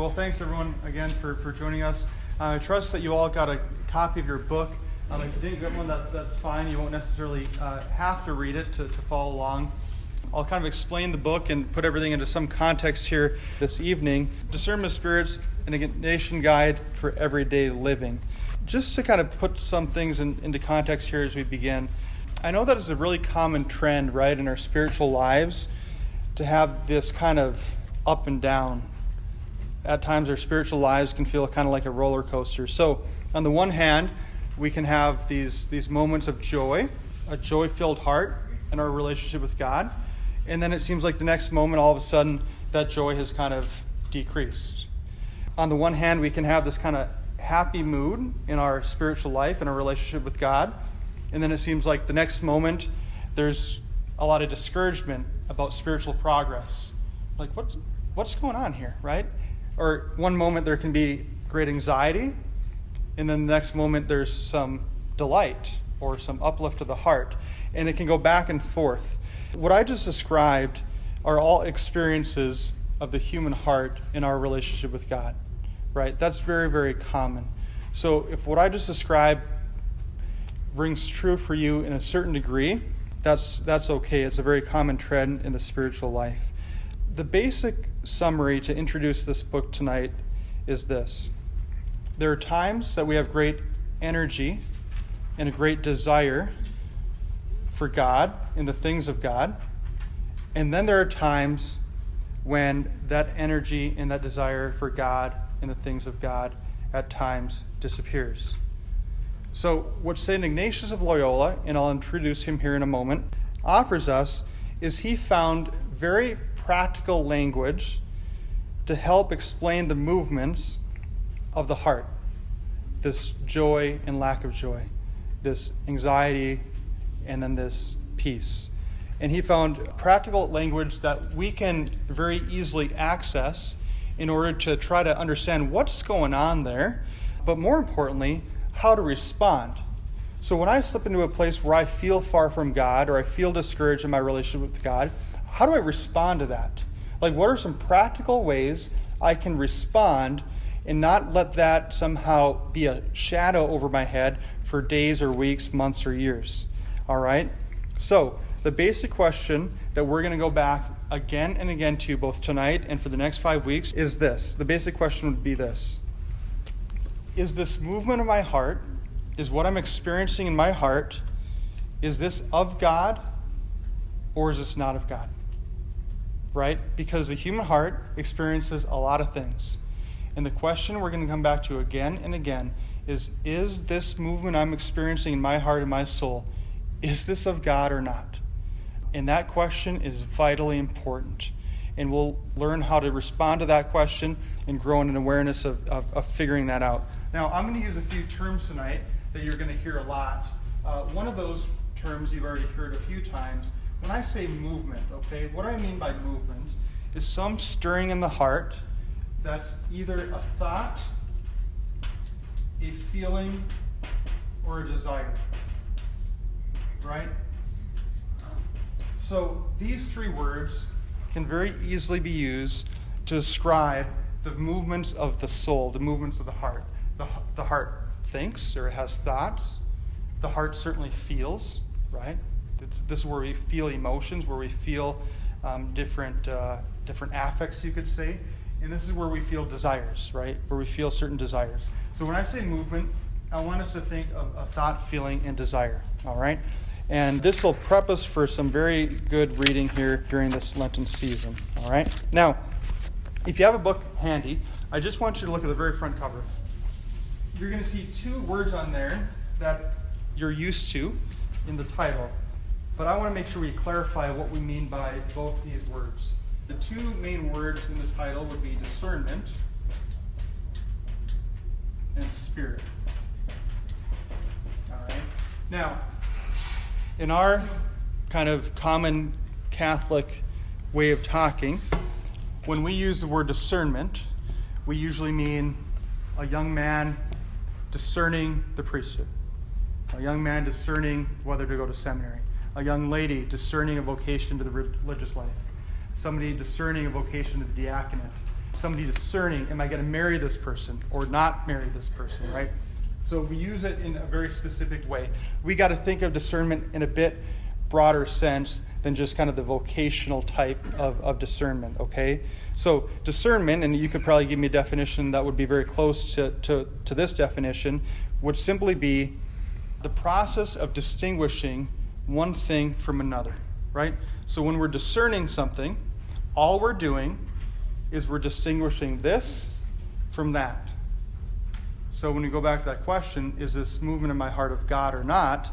Well, thanks everyone again for, for joining us. Uh, I trust that you all got a copy of your book. Um, if you didn't get one, that, that's fine. You won't necessarily uh, have to read it to, to follow along. I'll kind of explain the book and put everything into some context here this evening. Discernment of Spirits, an Ignatian Guide for Everyday Living. Just to kind of put some things in, into context here as we begin, I know that is a really common trend, right, in our spiritual lives to have this kind of up and down. At times, our spiritual lives can feel kind of like a roller coaster. So, on the one hand, we can have these, these moments of joy, a joy filled heart in our relationship with God. And then it seems like the next moment, all of a sudden, that joy has kind of decreased. On the one hand, we can have this kind of happy mood in our spiritual life and our relationship with God. And then it seems like the next moment, there's a lot of discouragement about spiritual progress. Like, what's, what's going on here, right? Or one moment there can be great anxiety, and then the next moment there's some delight or some uplift of the heart. And it can go back and forth. What I just described are all experiences of the human heart in our relationship with God, right? That's very, very common. So if what I just described rings true for you in a certain degree, that's, that's okay. It's a very common trend in the spiritual life. The basic summary to introduce this book tonight is this there are times that we have great energy and a great desire for God and the things of God. And then there are times when that energy and that desire for God and the things of God at times disappears. So, what St. Ignatius of Loyola, and I'll introduce him here in a moment, offers us is he found very practical language to help explain the movements of the heart this joy and lack of joy, this anxiety and then this peace. And he found practical language that we can very easily access in order to try to understand what's going on there, but more importantly, how to respond. So when I slip into a place where I feel far from God or I feel discouraged in my relationship with God, how do I respond to that? Like, what are some practical ways I can respond and not let that somehow be a shadow over my head for days or weeks, months or years. All right? So, the basic question that we're going to go back again and again to both tonight and for the next five weeks is this. The basic question would be this Is this movement of my heart, is what I'm experiencing in my heart, is this of God or is this not of God? Right? Because the human heart experiences a lot of things. And the question we're going to come back to again and again is Is this movement I'm experiencing in my heart and my soul, is this of God or not? And that question is vitally important. And we'll learn how to respond to that question and grow in an awareness of, of, of figuring that out. Now, I'm going to use a few terms tonight that you're going to hear a lot. Uh, one of those terms you've already heard a few times. When I say movement, okay, what I mean by movement is some stirring in the heart that's either a thought, a feeling, or a desire. Right? So these three words can very easily be used to describe the movements of the soul, the movements of the heart. The, the heart thinks or it has thoughts. The heart certainly feels, right? It's, this is where we feel emotions, where we feel um, different, uh, different affects, you could say. And this is where we feel desires, right? Where we feel certain desires. So when I say movement, I want us to think of a thought, feeling, and desire, all right? And this will prep us for some very good reading here during this Lenten season, all right? Now, if you have a book handy, I just want you to look at the very front cover. You're going to see two words on there that you're used to in the title, but I want to make sure we clarify what we mean by both these words. The two main words in the title would be discernment and spirit. All right. Now, in our kind of common Catholic way of talking, when we use the word discernment, we usually mean a young man discerning the priesthood, a young man discerning whether to go to seminary, a young lady discerning a vocation to the religious life somebody discerning a vocation to the diaconate, somebody discerning, am I going to marry this person or not marry this person, right? So we use it in a very specific way. We got to think of discernment in a bit broader sense than just kind of the vocational type of, of discernment, okay? So, discernment, and you could probably give me a definition that would be very close to, to, to this definition, would simply be the process of distinguishing one thing from another, right? So, when we're discerning something, all we're doing is we're distinguishing this from that. So, when we go back to that question, is this movement in my heart of God or not?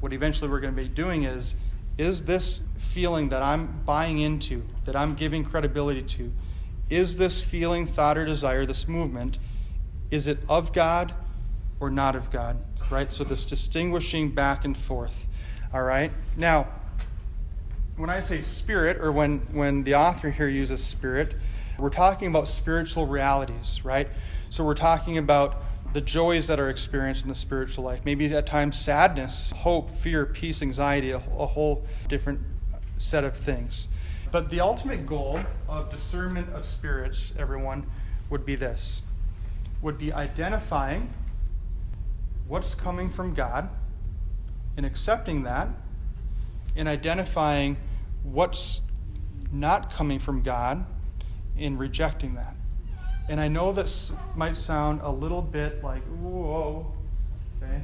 What eventually we're going to be doing is is this feeling that I'm buying into, that I'm giving credibility to, is this feeling, thought, or desire, this movement, is it of God or not of God? Right? So this distinguishing back and forth. All right? Now, when I say spirit, or when, when the author here uses spirit, we're talking about spiritual realities, right? So we're talking about the joys that are experienced in the spiritual life. Maybe at times sadness, hope, fear, peace, anxiety, a, a whole different set of things. But the ultimate goal of discernment of spirits, everyone, would be this would be identifying what's coming from God and accepting that, and identifying what's not coming from God and rejecting that. And I know this might sound a little bit like, whoa, okay?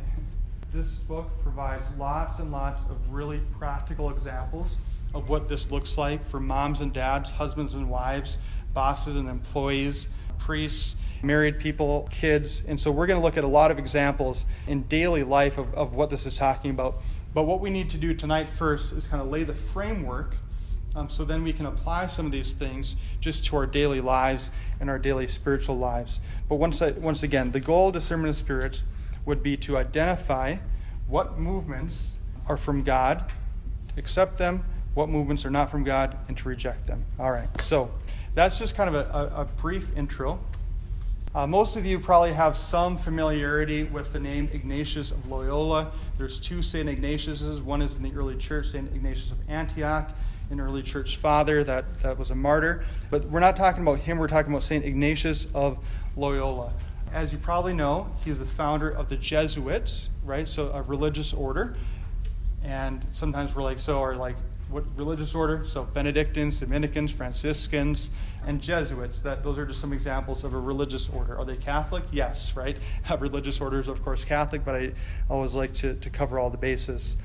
This book provides lots and lots of really practical examples of what this looks like for moms and dads, husbands and wives, bosses and employees, priests, married people, kids. And so we're going to look at a lot of examples in daily life of, of what this is talking about. But what we need to do tonight first is kind of lay the framework um, so then we can apply some of these things just to our daily lives and our daily spiritual lives. But once, I, once again, the goal of discernment of spirits would be to identify what movements are from God, to accept them, what movements are not from God, and to reject them. All right, so that's just kind of a, a, a brief intro. Uh, most of you probably have some familiarity with the name Ignatius of Loyola. There's two St. Ignatiuses. One is in the early church, St. Ignatius of Antioch, an early church father that, that was a martyr. But we're not talking about him, we're talking about St. Ignatius of Loyola. As you probably know, he's the founder of the Jesuits, right? So a religious order. And sometimes we're like, so are like, what religious order? So Benedictines, Dominicans, Franciscans, and Jesuits. That those are just some examples of a religious order. Are they Catholic? Yes, right? religious orders, of course, Catholic, but I always like to, to cover all the bases.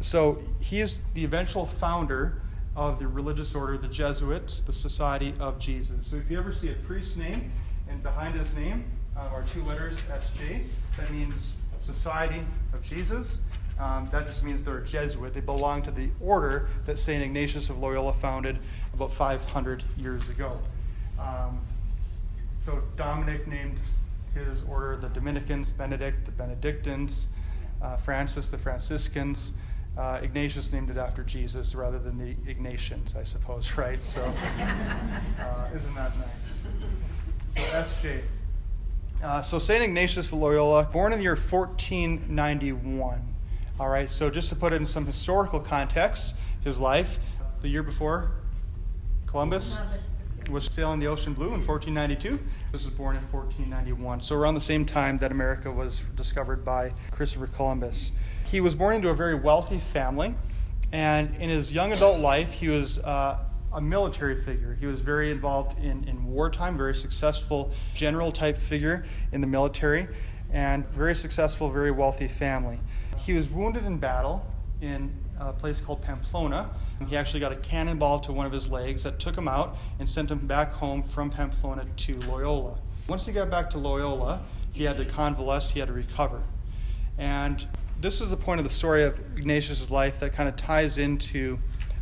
So he is the eventual founder of the religious order, the Jesuits, the Society of Jesus. So if you ever see a priest's name, and behind his name uh, are two letters, SJ, that means Society of Jesus. Um, that just means they're a Jesuit. They belong to the order that St. Ignatius of Loyola founded about 500 years ago. Um, so Dominic named his order the Dominicans, Benedict, the Benedictines, uh, Francis, the Franciscans. Uh, Ignatius named it after Jesus rather than the Ignatians, I suppose, right? So, uh, isn't that nice? So, SJ. Uh, so, St. Ignatius of Loyola, born in the year 1491. All right, so just to put it in some historical context, his life, the year before Columbus, Columbus was sailing the ocean blue in 1492. This was born in 1491. So around the same time that America was discovered by Christopher Columbus. He was born into a very wealthy family, and in his young adult life, he was uh, a military figure. He was very involved in, in wartime, very successful general type figure in the military, and very successful, very wealthy family. He was wounded in battle in a place called Pamplona. He actually got a cannonball to one of his legs that took him out and sent him back home from Pamplona to Loyola. Once he got back to Loyola, he had to convalesce, he had to recover. And this is the point of the story of Ignatius' life that kind of ties into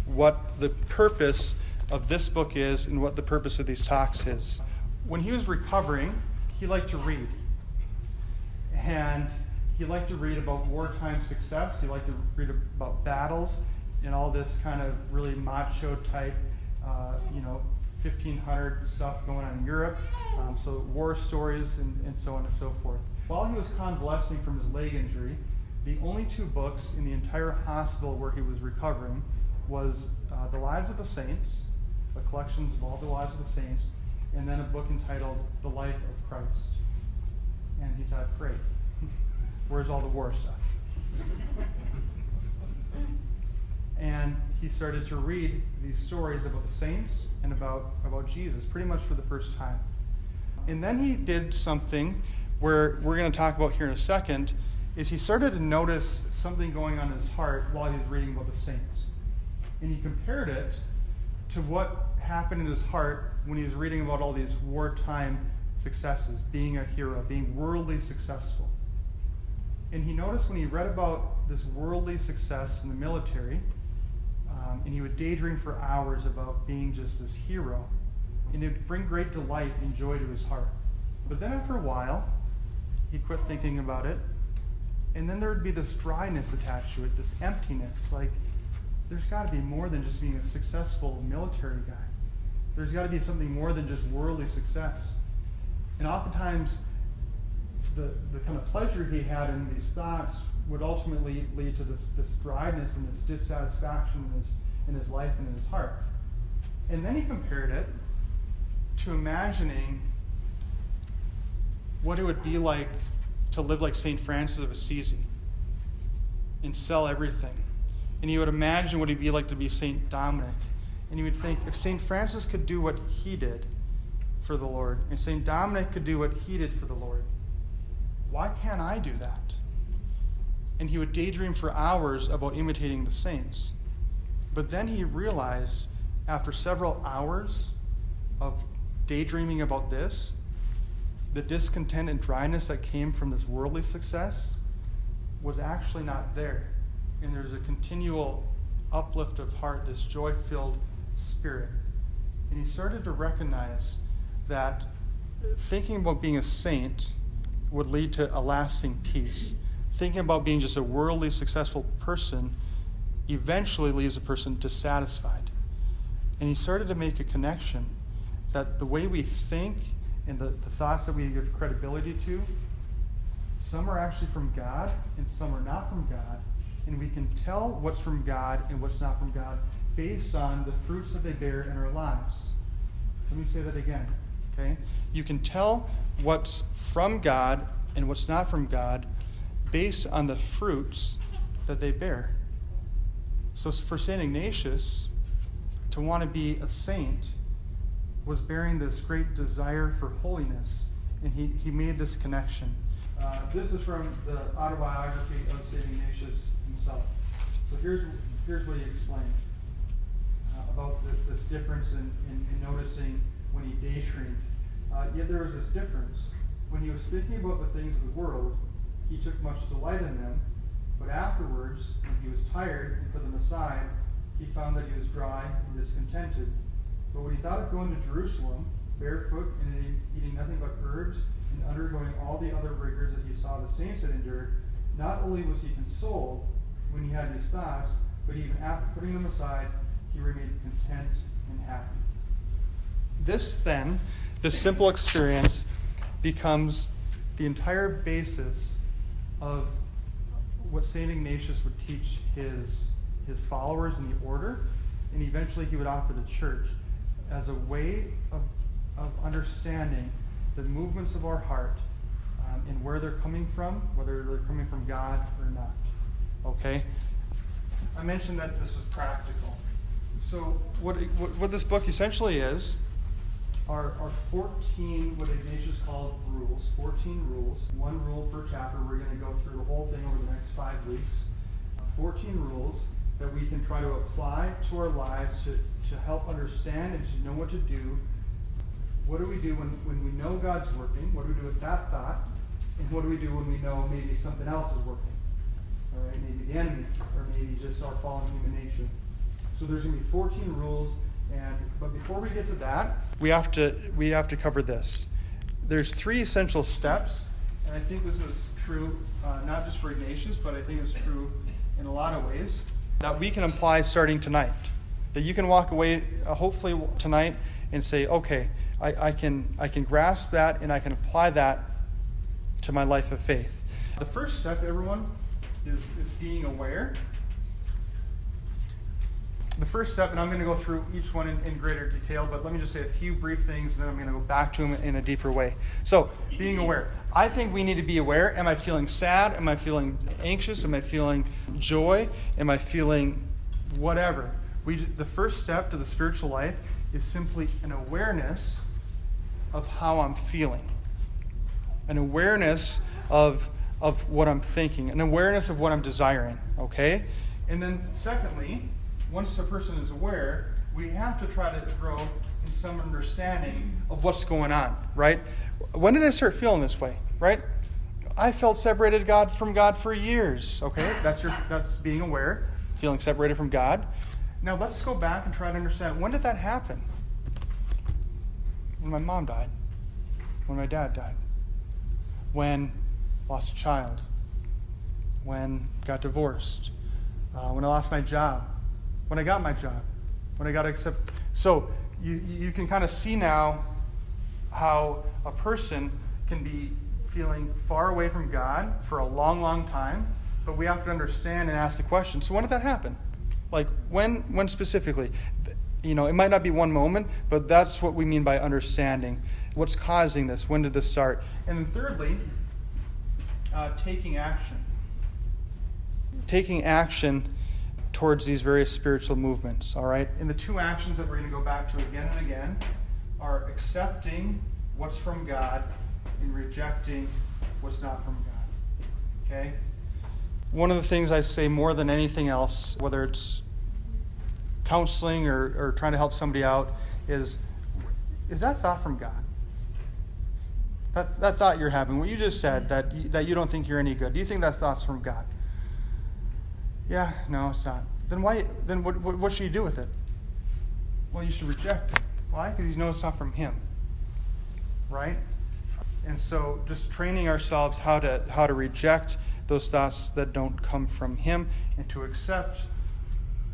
what the purpose of this book is and what the purpose of these talks is. When he was recovering, he liked to read. And he liked to read about wartime success. He liked to read about battles and all this kind of really macho type, uh, you know, 1500 stuff going on in Europe. Um, so war stories and, and so on and so forth. While he was convalescing from his leg injury, the only two books in the entire hospital where he was recovering was uh, The Lives of the Saints, a collection of all the lives of the saints, and then a book entitled The Life of Christ. And he thought, great, where's all the war stuff? and he started to read these stories about the saints and about, about Jesus pretty much for the first time. And then he did something where we're going to talk about here in a second is he started to notice something going on in his heart while he was reading about the saints. And he compared it to what happened in his heart when he was reading about all these wartime successes, being a hero, being worldly successful. And he noticed when he read about this worldly success in the military, um, and he would daydream for hours about being just this hero, and it would bring great delight and joy to his heart. But then after a while, he'd quit thinking about it, and then there would be this dryness attached to it, this emptiness. Like, there's got to be more than just being a successful military guy. There's got to be something more than just worldly success. And oftentimes, the, the kind of pleasure he had in these thoughts would ultimately lead to this, this dryness and this dissatisfaction in his, in his life and in his heart. And then he compared it to imagining what it would be like to live like St. Francis of Assisi and sell everything. And he would imagine what it'd be like to be St. Dominic. And he would think if St. Francis could do what he did for the Lord, and St. Dominic could do what he did for the Lord, why can't I do that? And he would daydream for hours about imitating the saints. But then he realized, after several hours of daydreaming about this, the discontent and dryness that came from this worldly success was actually not there. And there's a continual uplift of heart, this joy filled spirit. And he started to recognize that thinking about being a saint would lead to a lasting peace. Thinking about being just a worldly successful person eventually leaves a person dissatisfied. And he started to make a connection that the way we think and the, the thoughts that we give credibility to, some are actually from God and some are not from God. And we can tell what's from God and what's not from God based on the fruits that they bear in our lives. Let me say that again. Okay? You can tell what's from God and what's not from God based on the fruits that they bear. So for St. Ignatius, to want to be a saint was bearing this great desire for holiness, and he, he made this connection. Uh, this is from the autobiography of St. Ignatius himself. So here's, here's what he explained uh, about the, this difference in, in, in, noticing when he daydreamed. Uh, yet there was this difference. When he was thinking about the things of the world, he took much delight in them, but afterwards, when he was tired and put them aside, he found that he was dry and discontented but when he thought of going to Jerusalem, barefoot and eating nothing but herbs and undergoing all the other rigors that he saw the saints had endured, not only was he consoled when he had these thoughts, but even after putting them aside, he remained content and happy. This, then, this simple experience becomes the entire basis of what St. Ignatius would teach his, his followers in the order, and eventually he would offer the church as a way of, of understanding the movements of our heart um, and where they're coming from, whether they're coming from God or not. Okay? I mentioned that this was practical. So, what, what, what this book essentially is are, are 14, what Ignatius called rules, 14 rules, one rule per chapter. We're going to go through the whole thing over the next five weeks. 14 rules that we can try to apply to our lives to, to help understand and to know what to do. What do we do when, when we know God's working? What do we do with that thought? And what do we do when we know maybe something else is working? All right, maybe the enemy, or maybe just our fallen human nature. So there's going to be 14 rules, and but before we get to that, we have to we have to cover this. There's three essential steps, and I think this is true uh, not just for Ignatius, but I think it's true in a lot of ways that we can apply starting tonight. That you can walk away, uh, hopefully, tonight and say, okay, I, I, can, I can grasp that and I can apply that to my life of faith. The first step, everyone, is, is being aware. The first step, and I'm going to go through each one in, in, greater detail, but let me just say a few brief things, and then I'm going to go back to them in a deeper way. So, being aware. I think we need to be aware. Am I feeling sad? Am I feeling anxious? Am I feeling joy? Am I feeling whatever? We, the first step to the spiritual life is simply an awareness of how I'm feeling, an awareness of, of what I'm thinking, an awareness of what I'm desiring, okay? And then, secondly, once a person is aware, we have to try to grow in some understanding of what's going on, right? When did I start feeling this way, right? I felt separated God from God for years. Okay, that's your that's being aware, feeling separated from God. Now let's go back and try to understand when did that happen? When my mom died, when my dad died, when lost a child, when got divorced, uh, when I lost my job, when I got my job, when I got accepted. So you, you can kind of see now how a person can be feeling far away from God for a long, long time, but we have to understand and ask the question so when did that happen? Like, when, when specifically? You know, it might not be one moment, but that's what we mean by understanding. What's causing this? When did this start? And then, thirdly, uh, taking action. Taking action towards these various spiritual movements, all right? And the two actions that we're going to go back to again and again are accepting what's from God and rejecting what's not from God. Okay? One of the things I say more than anything else, whether it's counseling or, or trying to help somebody out, is is that thought from God? That, that thought you're having, what you just said, that, that you don't think you're any good, do you think that thought's from God? Yeah, no, it's not. Then why? Then what, what, what should you do with it? Well, you should reject it. Why? Because you know it's not from Him. Right? And so, just training ourselves how to how to reject those thoughts that don't come from Him, and to accept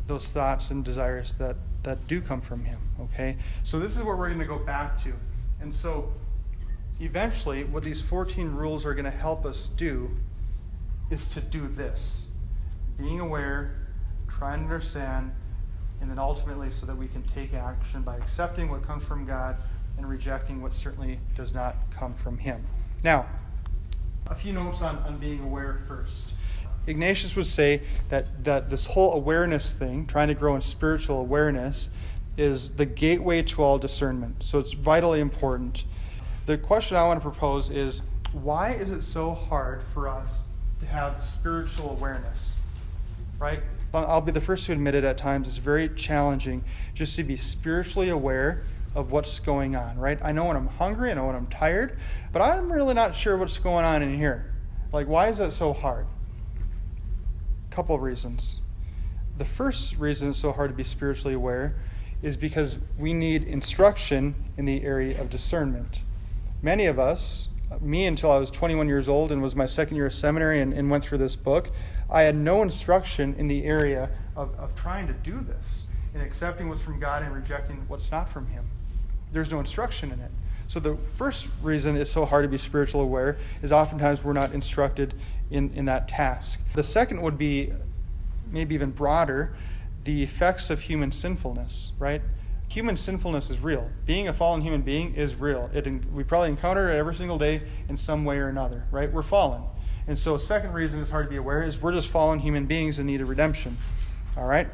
those thoughts and desires that that do come from Him. Okay. So this is what we're going to go back to, and so eventually, what these 14 rules are going to help us do is to do this being aware, trying to understand, and then ultimately so that we can take action by accepting what comes from God and rejecting what certainly does not come from Him. Now, a few notes on, on being aware first. Ignatius would say that, that this whole awareness thing, trying to grow in spiritual awareness, is the gateway to all discernment. So it's vitally important. The question I want to propose is why is it so hard for us to have spiritual awareness? Right? I'll be the first to admit it at times. It's very challenging just to be spiritually aware of what's going on, right? I know when I'm hungry, I know when I'm tired, but I'm really not sure what's going on in here. Like, why is that so hard? A couple of reasons. The first reason it's so hard to be spiritually aware is because we need instruction in the area of discernment. Many of us, me until I was 21 years old and was my second year of seminary and, and went through this book, I had no instruction in the area of, of trying to do this, and accepting what's from God and rejecting what's not from Him. There's no instruction in it. So, the first reason it's so hard to be spiritual aware is oftentimes we're not instructed in, in that task. The second would be maybe even broader the effects of human sinfulness, right? Human sinfulness is real. Being a fallen human being is real. It, we probably encounter it every single day in some way or another, right? We're fallen. And so, second reason it's hard to be aware is we're just fallen human beings in need of redemption. All right?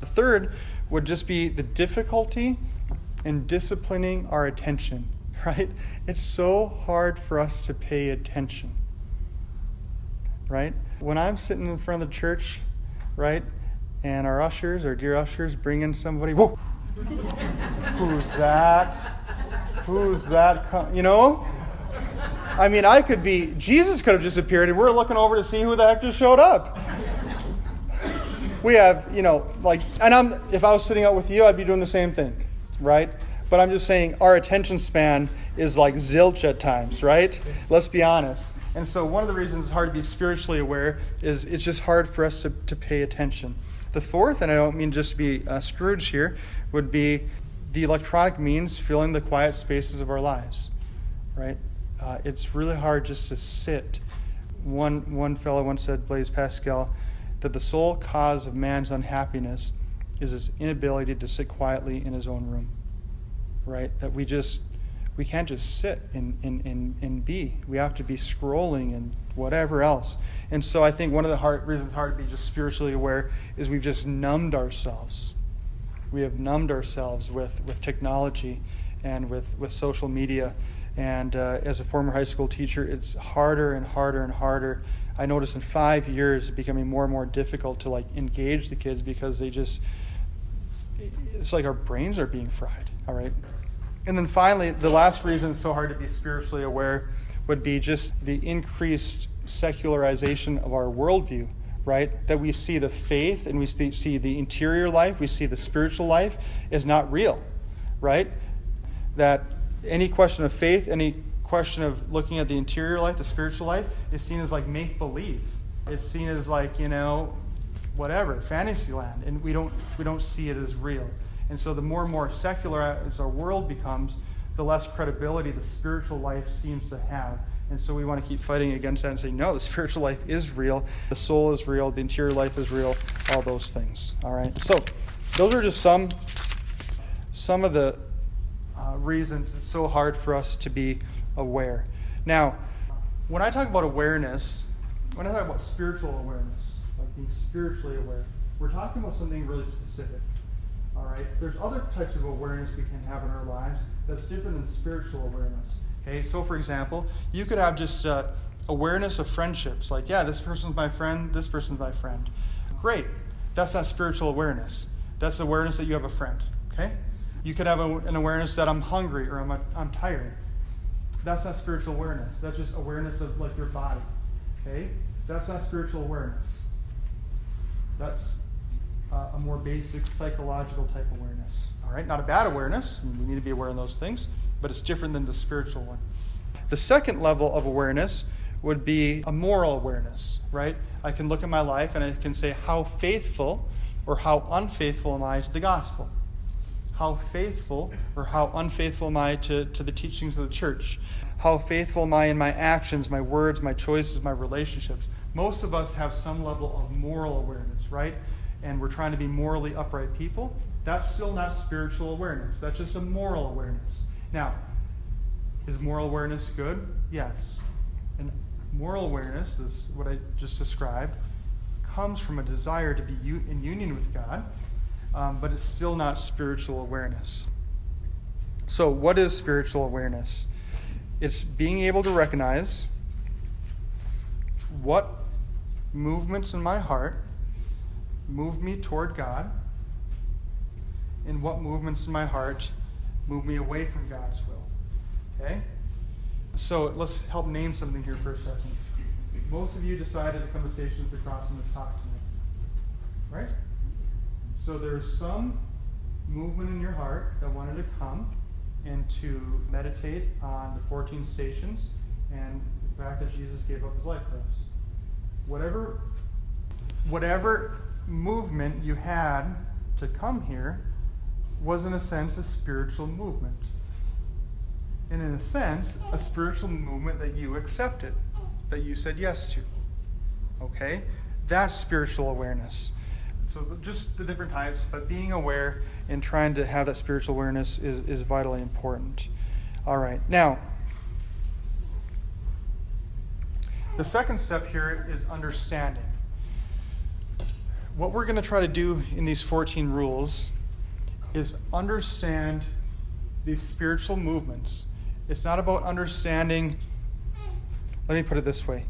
The third would just be the difficulty in disciplining our attention, right? It's so hard for us to pay attention, right? When I'm sitting in front of the church, right, and our ushers, our dear ushers, bring in somebody, whoa, who's that? Who's that? you know? I mean, I could be, Jesus could have just appeared and we're looking over to see who the heck just showed up. We have, you know, like, and I'm, if I was sitting out with you, I'd be doing the same thing, right? But I'm just saying our attention span is like zilch at times, right? Let's be honest. And so, one of the reasons it's hard to be spiritually aware is it's just hard for us to, to pay attention. The fourth, and I don't mean just to be uh, Scrooge here, would be the electronic means filling the quiet spaces of our lives, right? uh, it's really hard just to sit. One, one fellow once said, Blaise Pascal, that the sole cause of man's unhappiness is his inability to sit quietly in his own room. Right? That we just we can't just sit and, and, and, and be. We have to be scrolling and whatever else. And so I think one of the hard, reasons it's hard to be just spiritually aware is we've just numbed ourselves. We have numbed ourselves with, with technology and with, with social media. And uh, as a former high school teacher, it's harder and harder and harder. I notice in five years, it's becoming more and more difficult to like engage the kids because they just, it's like our brains are being fried. All right. And then finally, the last reason it's so hard to be spiritually aware would be just the increased secularization of our worldview, right? That we see the faith and we see the interior life, we see the spiritual life is not real, right? That any question of faith, any question of looking at the interior life, the spiritual life, is seen as like make believe. It's seen as like, you know, whatever, fantasy land. And we don't, we don't see it as real. And so the more and more secular as our world becomes, the less credibility the spiritual life seems to have. And so we want to keep fighting against that and say, no, the spiritual life is real, the soul is real, the interior life is real, all those things. All right. So those are just some some of the uh, reasons it's so hard for us to be aware. Now, when I talk about awareness, when I talk about spiritual awareness, like being spiritually aware, we're talking about something really specific. All right. There's other types of awareness we can have in our lives that's different than spiritual awareness. Okay. So, for example, you could have just uh, awareness of friendships. Like, yeah, this person's my friend. This person's my friend. Great. That's not spiritual awareness. That's awareness that you have a friend. Okay. You could have a, an awareness that I'm hungry or I'm, a, I'm tired. That's not spiritual awareness. That's just awareness of like your body. Okay. That's not spiritual awareness. That's uh, a more basic psychological type awareness. All right, not a bad awareness, we need to be aware of those things, but it's different than the spiritual one. The second level of awareness would be a moral awareness, right? I can look at my life and I can say, how faithful or how unfaithful am I to the gospel? How faithful or how unfaithful am I to, to the teachings of the church? How faithful am I in my actions, my words, my choices, my relationships? Most of us have some level of moral awareness, right? And we're trying to be morally upright people, that's still not spiritual awareness. That's just a moral awareness. Now, is moral awareness good? Yes. And moral awareness, is what I just described, comes from a desire to be in union with God, um, but it's still not spiritual awareness. So, what is spiritual awareness? It's being able to recognize what movements in my heart move me toward God, and what movements in my heart move me away from God's will. Okay? So let's help name something here for a second. Most of you decided to come to Stations of the Cross in let's talk tonight. Right? So there's some movement in your heart that wanted to come and to meditate on the 14 stations and the fact that Jesus gave up his life for us. Whatever whatever movement you had to come here was, in a sense, a spiritual movement. And in a sense, a spiritual movement that you accepted, that you said yes to. Okay? That's spiritual awareness. So, just the different types, but being aware and trying to have that spiritual awareness is, is vitally important. All right. Now, the second step here is understanding what we're going to try to do in these 14 rules is understand these spiritual movements. It's not about understanding. Let me put it this way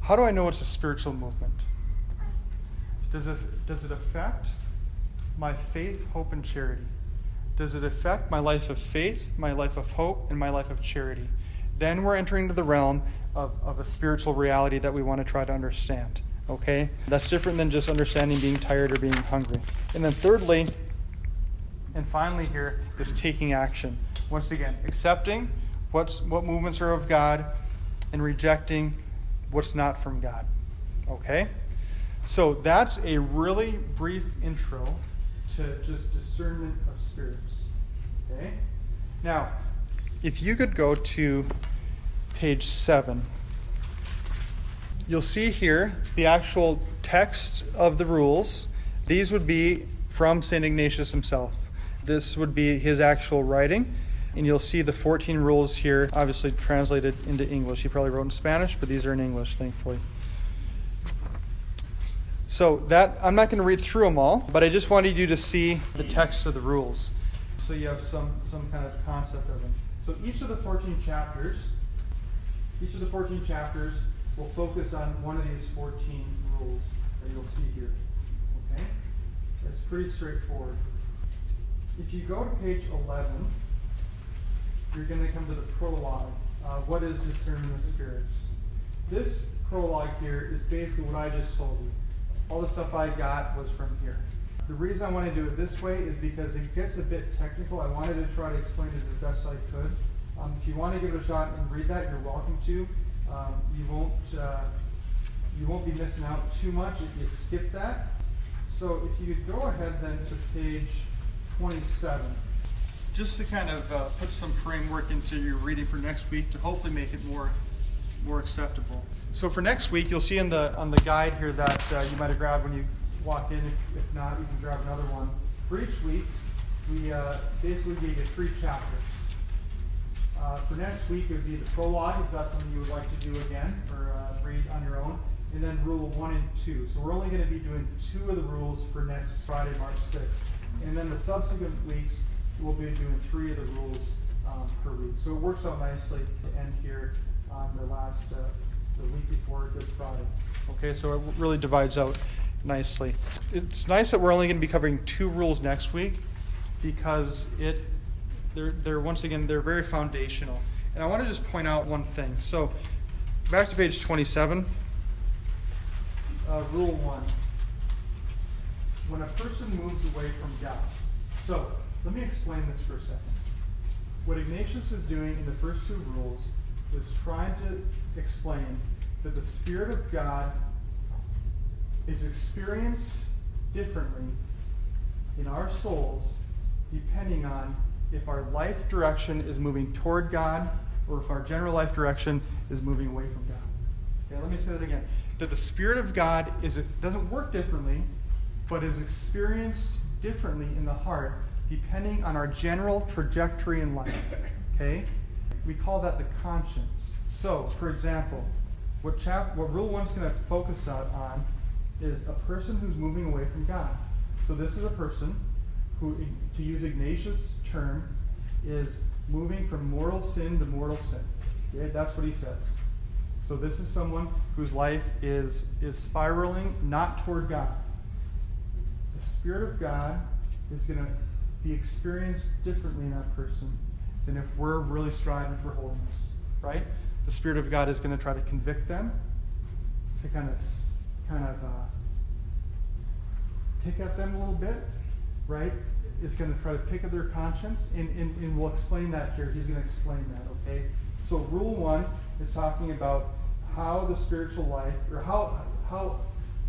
How do I know it's a spiritual movement? Does it, does it affect my faith, hope, and charity? Does it affect my life of faith, my life of hope, and my life of charity? Then we're entering into the realm of, of a spiritual reality that we want to try to understand. Okay? That's different than just understanding being tired or being hungry. And then, thirdly, and finally, here is taking action. Once again, accepting what's, what movements are of God and rejecting what's not from God. Okay? So that's a really brief intro to just discernment of spirits. Okay? Now, if you could go to page 7 you'll see here the actual text of the rules. These would be from St. Ignatius himself. This would be his actual writing. And you'll see the 14 rules here, obviously translated into English. He probably wrote in Spanish, but these are in English, thankfully. So that I'm not going to read through them all, but I just wanted you to see the text of the rules, so you have some some kind of concept of them. So each of the 14 chapters, each of the 14 chapters will focus on one of these 14 rules that you'll see here. Okay, it's pretty straightforward. If you go to page 11 you're going to come to the prologue. Uh, what is discerning the spirits? This prologue here is basically what I just told you. All the stuff I got was from here. The reason I want to do it this way is because it gets a bit technical. I wanted to try to explain it as best I could. Um, if you want to give it a shot and read that, you're welcome to. Um, you won't uh, you won't be missing out too much if you skip that. So if you could go ahead then to page 27 just to kind of uh, put some framework into your reading for next week to hopefully make it more more acceptable. So for next week, you'll see in the on the guide here that uh, you might have grabbed when you walk in. If, if, not, you can grab another one. For each week, we uh, basically gave you three chapters. Uh, for next week, it would be the prologue, if that's something you would like to do again or uh, read on your own, and then rule one and two. So we're only going to be doing two of the rules for next Friday, March 6th. And then the subsequent weeks, we'll be doing three of the rules um, per week. So it works out nicely to end here on the last, uh, the week before Good Friday. Okay, so it really divides out nicely. It's nice that we're only going to be covering two rules next week because it, they're, they're once again, they're very foundational. And I want to just point out one thing. So back to page 27, uh, rule one. When a person moves away from God, so let me explain this for a second. What Ignatius is doing in the first two rules is trying to explain that the Spirit of God is experienced differently in our souls depending on if our life direction is moving toward God or if our general life direction is moving away from God. Okay, let me say that again. That the Spirit of God is it doesn't work differently, but is experienced differently in the heart depending on our general trajectory in life. Okay? We call that the conscience. So, for example, what, chap- what Rule 1 is going to focus on is a person who's moving away from God. So, this is a person who, to use Ignatius' term, is moving from mortal sin to mortal sin. That's what he says. So, this is someone whose life is, is spiraling not toward God. The Spirit of God is going to be experienced differently in that person than if we're really striving for holiness, right? The Spirit of God is going to try to convict them, to kind of, kind of uh, pick at them a little bit, right? Is going to try to pick at their conscience, and, and, and we'll explain that here. He's going to explain that, okay? So, rule one is talking about how the spiritual life, or how, how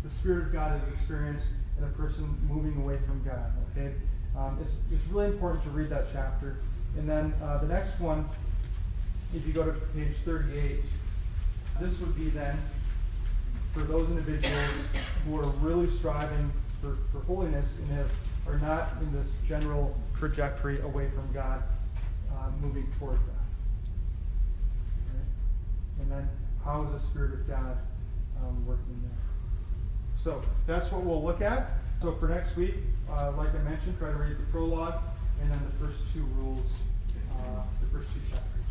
the Spirit of God is experienced in a person moving away from God, okay? Um, it's, it's really important to read that chapter. And then uh, the next one, if you go to page 38, this would be then for those individuals who are really striving for, for holiness and have, are not in this general trajectory away from God, uh, moving toward God. And then how is the Spirit of God um, working there? So that's what we'll look at. So for next week, uh, like I mentioned, try to read the prologue and then the first two rules, uh, the first two chapters.